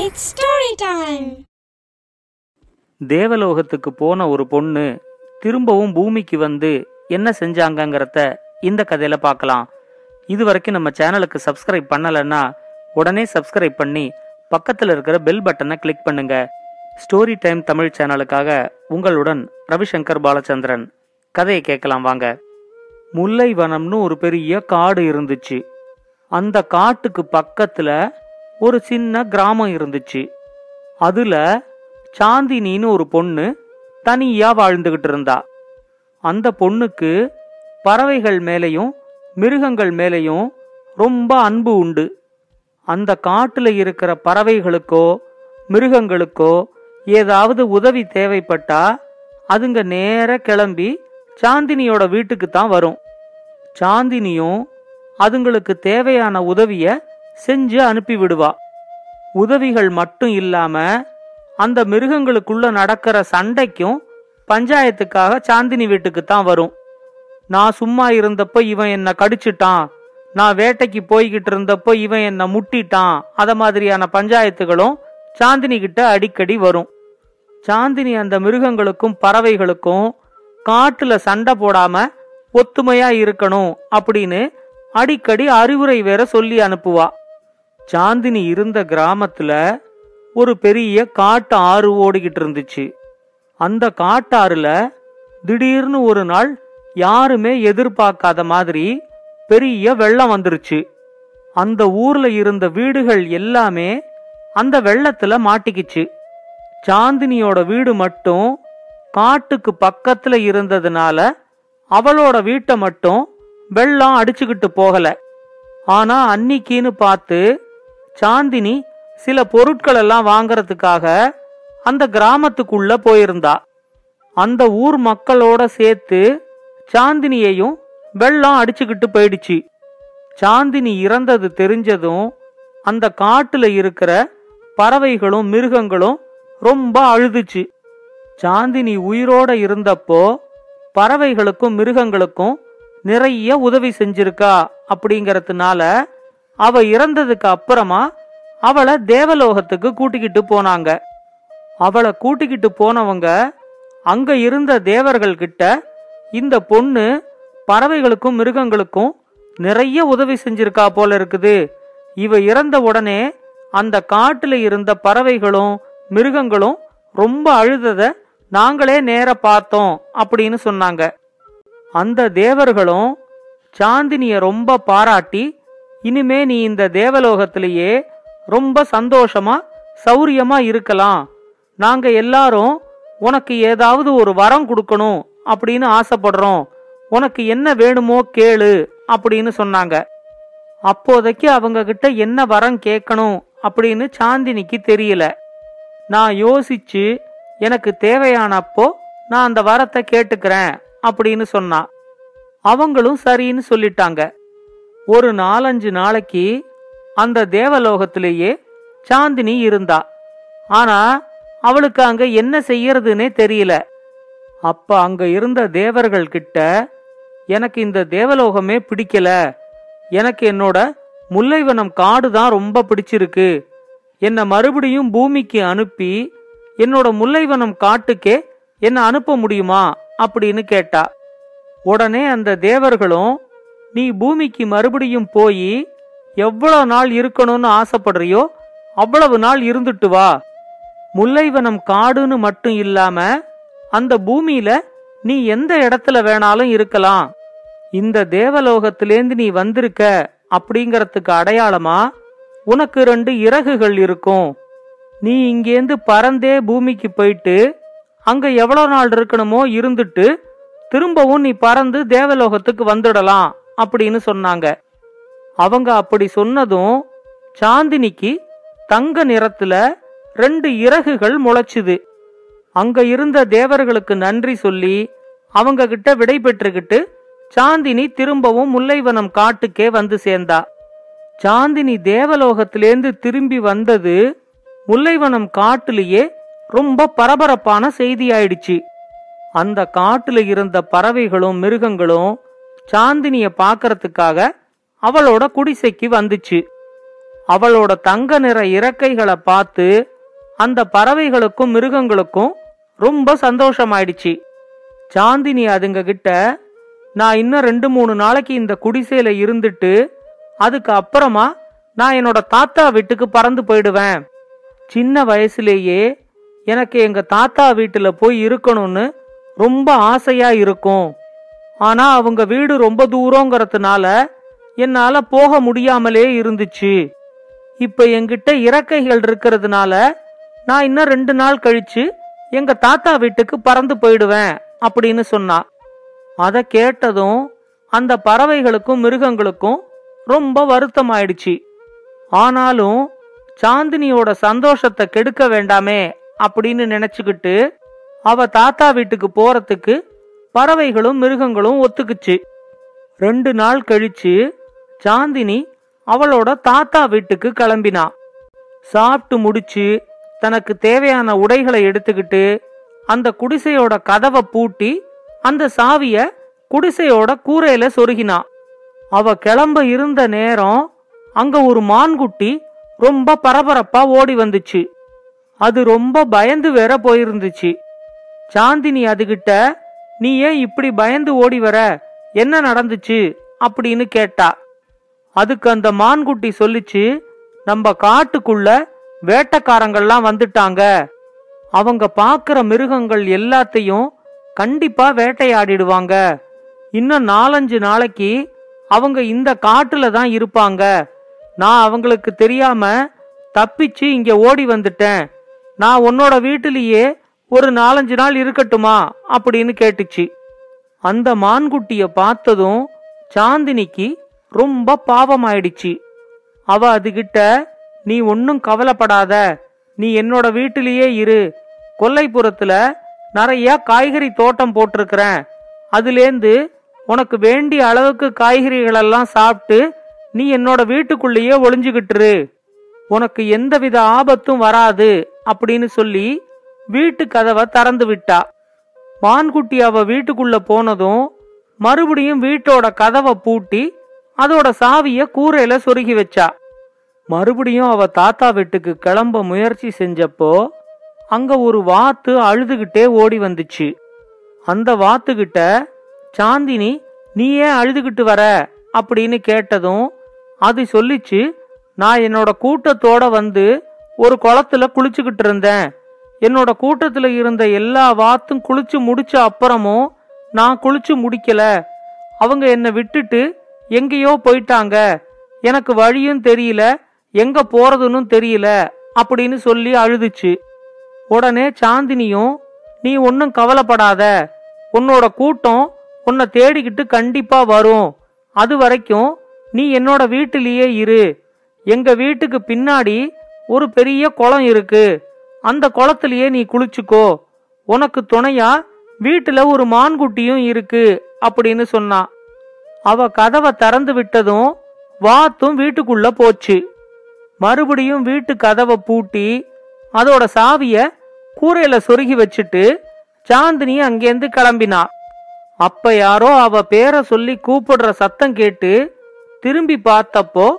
It's story time தேவலோகத்துக்கு போன ஒரு பொண்ணு திரும்பவும் பூமிக்கு வந்து என்ன செஞ்சாங்கங்கிறத இந்த கதையில பார்க்கலாம். இது வரைக்கும் நம்ம சேனலுக்கு சப்ஸ்கிரைப் பண்ணலைன்னா உடனே சப்ஸ்கிரைப் பண்ணி பக்கத்தில் இருக்கிற பெல் பட்டனை கிளிக் பண்ணுங்க. ஸ்டோரி டைம் தமிழ் சேனலுக்காக உங்களுடன் ரவிசங்கர் பாலச்சந்திரன். கதையை கேட்கலாம் வாங்க. முல்லை வனம்னு ஒரு பெரிய காடு இருந்துச்சு. அந்த காட்டுக்கு பக்கத்துல ஒரு சின்ன கிராமம் இருந்துச்சு. அதுல சாந்தினின்னு ஒரு பொண்ணு தனியா வாழ்ந்துகிட்டு இருந்தா. அந்த பொண்ணுக்கு பறவைகள் மேலேயும் மிருகங்கள் மேலையும் ரொம்ப அன்பு உண்டு. அந்த காட்டுல இருக்கிற பறவைகளுக்கோ மிருகங்களுக்கோ ஏதாவது உதவி தேவைப்பட்டா அதுங்க நேர கிளம்பி சாந்தினியோட வீட்டுக்கு தான் வரும். சாந்தினியும் அதுங்களுக்கு தேவையான உதவிய செஞ்சு அனுப்பி விடுவா உதவிகள் மட்டும் இல்லாம அந்த மிருகங்களுக்குள்ள நடக்கிற சண்டைக்கும் பஞ்சாயத்துக்காக சாந்தினி வீட்டுக்கு தான் வரும். நான் சும்மா இருந்தப்ப இவன் என்ன கடிச்சிட்டான். நான் வேட்டைக்கு போய்கிட்டு இருந்தப்போ இவன் என்ன முட்டிட்டான். அத மாதிரியான பஞ்சாயத்துகளும் சாந்தினி கிட்ட அடிக்கடி வரும். சாந்தினி அந்த மிருகங்களுக்கும் பறவைகளுக்கும் காட்டுல சண்டை போடாம ஒத்துமையா இருக்கணும் அப்படின்னு அடிக்கடி அறிவுரை வேற சொல்லி அனுப்புவா. சாந்தினி இருந்த கிராமத்துல ஒரு பெரிய காட்டு ஆறு ஓடிக்கிட்டு இருந்துச்சு. அந்த காட்டாறுல திடீர்னு ஒரு நாள் யாருமே எதிர்பார்க்காத மாதிரி பெரிய வெள்ளம் வந்துருச்சு. அந்த ஊர்ல இருந்த வீடுகள் எல்லாமே அந்த வெள்ளத்துல மாட்டிக்கிச்சு. சாந்தினியோட வீடு மட்டும் காட்டுக்கு பக்கத்துல இருந்ததுனால அவளோட வீட்டை மட்டும் வெள்ளம் அடிச்சுக்கிட்டு போகல. ஆனா அன்னிக்கின்னு பார்த்து சாந்தினி சில பொருட்கள் எல்லாம் வாங்கறதுக்காக அந்த கிராமத்துக்குள்ள போயிருந்தா. அந்த ஊர் மக்களோட சேர்த்து சாந்தினியையும் வெள்ளம் அடிச்சுக்கிட்டு போயிடுச்சு. சாந்தினி இறந்தது தெரிஞ்சதும் அந்த காட்டுல இருக்கிற பறவைகளும் மிருகங்களும் ரொம்ப அழுதுச்சு. சாந்தினி உயிரோட இருந்தப்போ பறவைகளுக்கும் மிருகங்களுக்கும் நிறைய உதவி செஞ்சிருக்கா அப்படிங்கறதுனால அவ இறந்ததுக்கு அப்புறமா அவளை தேவலோகத்துக்கு கூட்டிக்கிட்டு போனாங்க. அவளை கூட்டிக்கிட்டு போனவங்க அங்க இருந்த தேவர்கள் கிட்ட இந்த பொண்ணு பறவைகளுக்கும் மிருகங்களுக்கும் நிறைய உதவி செஞ்சிருக்கா போல இருக்குது. இவ இறந்த உடனே அந்த காட்டுல இருந்த பறவைகளும் மிருகங்களும் ரொம்ப அழுதத நாங்களே நேர பார்த்தோம் அப்படின்னு சொன்னாங்க. அந்த தேவர்களும் சாந்தினிய ரொம்ப பாராட்டி இனிமே நீ இந்த தேவலோகத்திலேயே ரொம்ப சந்தோஷமா சௌரியமா இருக்கலாம். நாங்க எல்லாரும் உனக்கு ஏதாவது ஒரு வரம் கொடுக்கணும் அப்படின்னு ஆசைப்படுறோம். உனக்கு என்ன வேணுமோ கேளு அப்படின்னு சொன்னாங்க. அப்போதைக்கு அவங்க கிட்ட என்ன வரம் கேட்கணும் அப்படின்னு சாந்தினிக்கு தெரியல. நான் யோசிச்சு எனக்கு தேவையானப்போ நான் அந்த வரத்தை கேட்டுக்கிறேன் அப்படின்னு சொன்னான் அவங்களும் சரின்னு சொல்லிட்டாங்க. ஒரு நாலஞ்சு நாளைக்கு அந்த தேவலோகத்திலேயே சாந்தினி இருந்தா. ஆனா அவளுக்கு அங்க என்ன செய்யறதுன்னே தெரியல. அப்ப அங்க இருந்த தேவர்கள் கிட்ட எனக்கு இந்த தேவலோகமே பிடிக்கல. எனக்கு என்னோட முல்லைவனம் காடு தான் ரொம்ப பிடிச்சிருக்கு. என்னை மறுபடியும் பூமிக்கு அனுப்பி என்னோட முல்லைவனம் காட்டுக்கே என்ன அனுப்ப முடியுமா? அப்படின்னு கேட்டா. உடனே அந்த தேவர்களும் நீ பூமிக்கு மறுபடியும் போய் எவ்வளவு நாள் இருக்கணும்னு ஆசைப்படுறியோ அவ்வளவு நாள் இருந்துட்டு வா. முல்லைவனம் காடுன்னு மட்டும் இல்லாம அந்த பூமியில நீ எந்த இடத்துல வேணாலும் இருக்கலாம். இந்த தேவலோகத்திலேந்து நீ வந்திருக்க அப்படிங்கறதுக்கு அடையாளமா? உனக்கு ரெண்டு இறகுகள் இருக்கும். நீ இங்கேந்து பறந்தே பூமிக்கு போயிட்டு அங்க எவ்வளவு நாள் இருக்கணுமோ இருந்துட்டு திரும்பவும் நீ பறந்து தேவலோகத்துக்கு வந்துடலாம். அப்படின்னு சொன்னாங்க. அவங்க அப்படி சொன்னதும் சாந்தினிக்கு தங்க நிறத்துல ரெண்டு இறகுகள் முளைச்சுது. அங்க இருந்த தேவர்களுக்கு நன்றி சொல்லி அவங்க கிட்ட விடை பெற்றுக்கிட்டு சாந்தினி திரும்பவும் முல்லைவனம் காட்டுக்கே வந்து சேர்ந்தா. சாந்தினி தேவலோகத்திலேந்து திரும்பி வந்தது முல்லைவனம் காட்டுலயே ரொம்ப பரபரப்பான செய்தி ஆயிடுச்சு அந்த காட்டுல இருந்த பறவைகளும் மிருகங்களும் சாந்தினிய பாக்கறதுக்காக அவளோட குடிசைக்கு வந்துச்சு. அவளோட தங்க நிற இறக்கைகளை பார்த்து அந்த பறவைகளுக்கும் மிருகங்களுக்கும் ரொம்ப சந்தோஷமாயிடுச்சு. சாந்தினி அதுங்க கிட்ட நான் இன்னும் ரெண்டு மூணு நாளைக்கு இந்த குடிசையில இருந்துட்டு அதுக்கு அப்புறமா நான் என்னோட தாத்தா வீட்டுக்கு பறந்து போயிடுவேன். சின்ன வயசுலேயே எனக்கு எங்க தாத்தா வீட்டுல போய் இருக்கணும்னு ரொம்ப ஆசையா இருக்கும். ஆனா அவங்க வீடு ரொம்ப தூரங்கிறதுனால என்னால போக முடியாமலே இருந்துச்சு. இப்ப என்கிட்ட இறக்கைகள் இருக்கிறதுனால நான் இன்னும் ரெண்டு நாள் கழிச்சு எங்க தாத்தா வீட்டுக்கு பறந்து போயிடுவேன் அப்படின்னு சொன்னா. அத கேட்டதும் அந்த பறவைகளுக்கும் மிருகங்களுக்கும் ரொம்ப வருத்தமாயிடுச்சு. ஆனாலும் சாந்தினியோட சந்தோஷத்தை கெடுக்க வேண்டாமே அப்படின்னு நினைச்சுக்கிட்டு அவ தாத்தா வீட்டுக்கு போறதுக்கு பறவைகளும் மிருகங்களும் ஒத்துக்குச்சு. ரெண்டு நாள் கழிச்சு சாந்தினி அவளோட தாத்தா வீட்டுக்கு கிளம்பினா. சாப்பிட்டு முடிச்சு தனக்கு தேவையான உடைகளை எடுத்துக்கிட்டு அந்த குடிசையோட கதவை பூட்டி அந்த சாவிய குடிசையோட கூரையில சொருகினா. அவ கிளம்ப இருந்த நேரம் அங்க ஒரு மான்குட்டி ரொம்ப பரபரப்பா ஓடி வந்துச்சு. அது ரொம்ப பயந்து வேற போயிருந்துச்சு. சாந்தினி அதுகிட்ட நீ ஏன் இப்படி பயந்து ஓடி வர என்ன நடந்துச்சு? அப்படின்னு கேட்டா அதுக்கு அந்த மான்குட்டி சொல்லிச்சு நம்ம காட்டுக்குள்ள வேட்டக்காரங்கள்லாம் வந்துட்டாங்க. அவங்க பார்க்குற மிருகங்கள் எல்லாத்தையும் கண்டிப்பா வேட்டையாடிடுவாங்க. இன்னும் நாலஞ்சு நாளைக்கு அவங்க இந்த காட்டுல தான் இருப்பாங்க. நான் அவங்களுக்கு தெரியாம தப்பிச்சு இங்க ஓடி வந்துட்டேன். நான் உன்னோட வீட்டிலேயே ஒரு நாலஞ்சு நாள் இருக்கட்டுமா? அப்படின்னு கேட்டுச்சு. அந்த மான்குட்டிய பார்த்ததும் சாந்தினிக்கு ரொம்ப பாவமாயிடுச்சு. அவ அதுகிட்ட நீ ஒன்னும் கவலைப்படாத. நீ என்னோட வீட்டிலேயே இரு. கொல்லைப்புறத்துல நிறைய காய்கறி தோட்டம் போட்டிருக்கிறேன். அதுலேந்து உனக்கு வேண்டிய அளவுக்கு காய்கறிகளெல்லாம் சாப்பிட்டு நீ என்னோட வீட்டுக்குள்ளேயே ஒளிஞ்சுகிட்டுரு உனக்கு எந்தவித ஆபத்தும் வராது. அப்படின்னு சொல்லி வீட்டு கதவை திறந்து விட்டா. மான்குட்டி அவ வீட்டுக்குள்ள போனதும் மறுபடியும் வீட்டோட கதவை பூட்டி அதோட சாவிய கூரையில சொருகி வச்சா. மறுபடியும் அவ தாத்தா வீட்டுக்கு கிளம்ப முயற்சி செஞ்சப்போ அங்க ஒரு வாத்து அழுதுகிட்டே ஓடி வந்துச்சு. அந்த வாத்துக்கிட்ட சாந்தினி நீ ஏன் அழுதுகிட்டு வர? அப்படின்னு கேட்டதும் அது சொல்லிச்சு நான் என்னோட கூட்டத்தோட வந்து ஒரு குளத்துல குளிச்சுக்கிட்டு இருந்தேன். என்னோட கூட்டத்தில் இருந்த எல்லா வாத்தும் குளிச்சு முடிச்ச அப்புறமும் நான் குளிச்சு முடிக்கல. அவங்க என்னை விட்டுட்டு எங்கேயோ போயிட்டாங்க. எனக்கு வழியும் தெரியல எங்க போறதுன்னு தெரியல அப்படின்னு சொல்லி அழுதுச்சு. உடனே சாந்தினியும் நீ ஒன்றும் கவலைப்படாத. உன்னோட கூட்டம் உன்னை தேடிக்கிட்டு கண்டிப்பா வரும். அது வரைக்கும் நீ என்னோட வீட்டிலேயே இரு. எங்க வீட்டுக்கு பின்னாடி ஒரு பெரிய குளம் இருக்கு. அந்த குளத்திலேயே நீ குளிச்சுக்கோ. உனக்கு துணையா வீட்டுல ஒரு மான்குட்டியும் இருக்கு அப்படின்னு சொன்னா. அவ கதவை திறந்து விட்டதும் வாத்தும் வீட்டுக்குள்ள போச்சு. மறுபடியும் வீட்டு கதவை பூட்டி அதோட சாவிய கூரையில சொருகி வச்சுட்டு சாந்தினி அங்கேருந்து கிளம்பினா. அப்ப யாரோ அவ பேரை சொல்லி கூப்பிடுற சத்தம் கேட்டு திரும்பி பார்த்தப்போ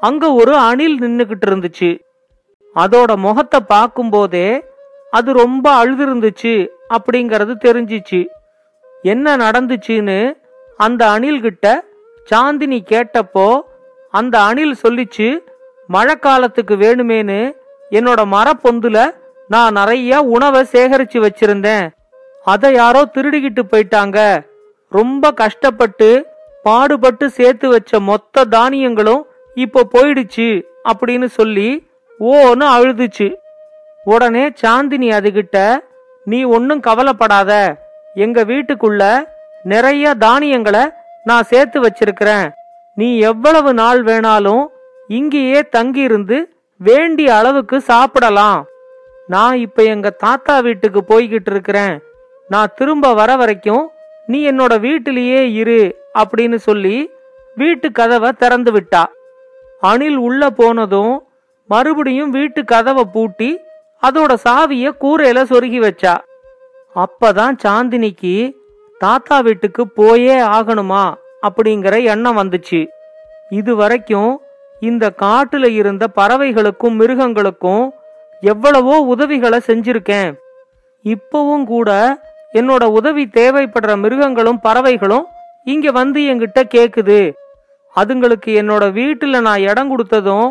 அங்க ஒரு அணில் நின்னுகிட்டு இருந்துச்சு. அதோட முகத்தை பார்க்கும்போதே அது ரொம்ப அழுதுருந்துச்சு அப்படிங்கிறது தெரிஞ்சிச்சு. என்ன நடந்துச்சுன்னு அந்த அணில்கிட்ட சாந்தினி கேட்டப்போ அந்த அணில் சொல்லிச்சு மழை காலத்துக்கு வேணுமேனு என்னோட மரப்பொந்துல நான் நிறைய உணவை சேகரிச்சு வச்சிருந்தேன். அதை யாரோ திருடிக்கிட்டு போயிட்டாங்க. ரொம்ப கஷ்டப்பட்டு பாடுபட்டு சேர்த்து வச்ச மொத்த தானியங்களும் இப்போ போயிடுச்சு அப்படின்னு சொல்லி ஓன்னு அழுதுச்சு. உடனே சாந்தினி அதுகிட்ட நீ ஒன்னும் கவலைப்படாத. எங்க வீட்டுக்குள்ள நிறைய தானியங்களை நான் சேர்த்து வச்சிருக்கிறேன். நீ எவ்வளவு நாள் வேணாலும் இங்கேயே தங்கியிருந்து வேண்டிய அளவுக்கு சாப்பிடலாம். நான் இப்ப எங்க தாத்தா வீட்டுக்கு போய்கிட்டு இருக்கிறேன். நான் திரும்ப வர வரைக்கும் நீ என்னோட வீட்டிலேயே இரு அப்படின்னு சொல்லி வீட்டு கதவை திறந்து விட்டா. அணில் உள்ள போனதும் மறுபடியும் வீட்டு கதவை பூட்டி அதோட சாவிய கூரையில சொருகி வச்சா. அப்பதான் சாந்தினிக்கு தாத்தா வீட்டுக்கு போயே ஆகணுமா? அப்படிங்கிற எண்ணம் வந்துச்சு. இது வரைக்கும் இந்த காட்டுல இருந்த பறவைகளுக்கும் மிருகங்களுக்கும் எவ்வளவோ உதவிகளை செஞ்சிருக்கேன். இப்பவும் கூட என்னோட உதவி தேவைப்படுற மிருகங்களும் பறவைகளும் இங்க வந்து என்கிட்ட கேக்குது. அதுங்களுக்கு என்னோட வீட்டுல நான் இடம் கொடுத்ததும்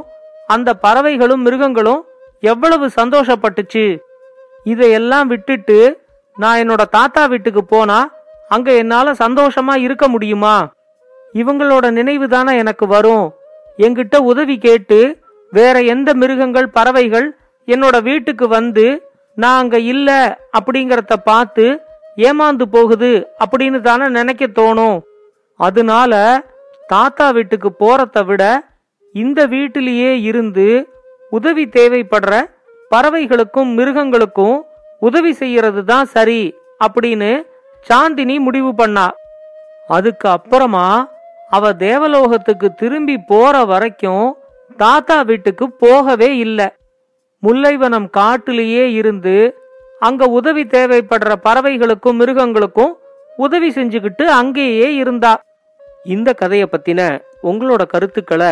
அந்த பறவைகளும் மிருகங்களும் எவ்வளவு சந்தோஷப்பட்டுச்சு. இதையெல்லாம் விட்டுட்டு நான் என்னோட தாத்தா வீட்டுக்கு போனா அங்க என்னால சந்தோஷமா இருக்க முடியுமா? இவங்களோட நினைவு தானே எனக்கு வரும். என்கிட்ட உதவி கேட்டு வேற எந்த மிருகங்கள் பறவைகள் என்னோட வீட்டுக்கு வந்து நான் அங்க இல்ல அப்படிங்கறத பார்த்து ஏமாந்து போகுது அப்படின்னு தானே நினைக்க தோணும். அதனால தாத்தா வீட்டுக்கு போறத விட இந்த வீட்டிலேயே இருந்து உதவி தேவைப்படுற பறவைகளுக்கும் மிருகங்களுக்கும் உதவி செய்யறது தான் சரி அப்படின்னு சாந்தினி முடிவு பண்ணா. அதுக்கு அப்புறமா அவ தேவலோகத்துக்கு திரும்பி போற வரைக்கும் தாத்தா வீட்டுக்கு போகவே இல்ல. முல்லைவனம் காட்டுலயே இருந்து அங்க உதவி தேவைப்படுற பறவைகளுக்கும் மிருகங்களுக்கும் உதவி செஞ்சுக்கிட்டு அங்கேயே இருந்தா. இந்த கதையை பத்தின உங்களோட கருத்துக்களை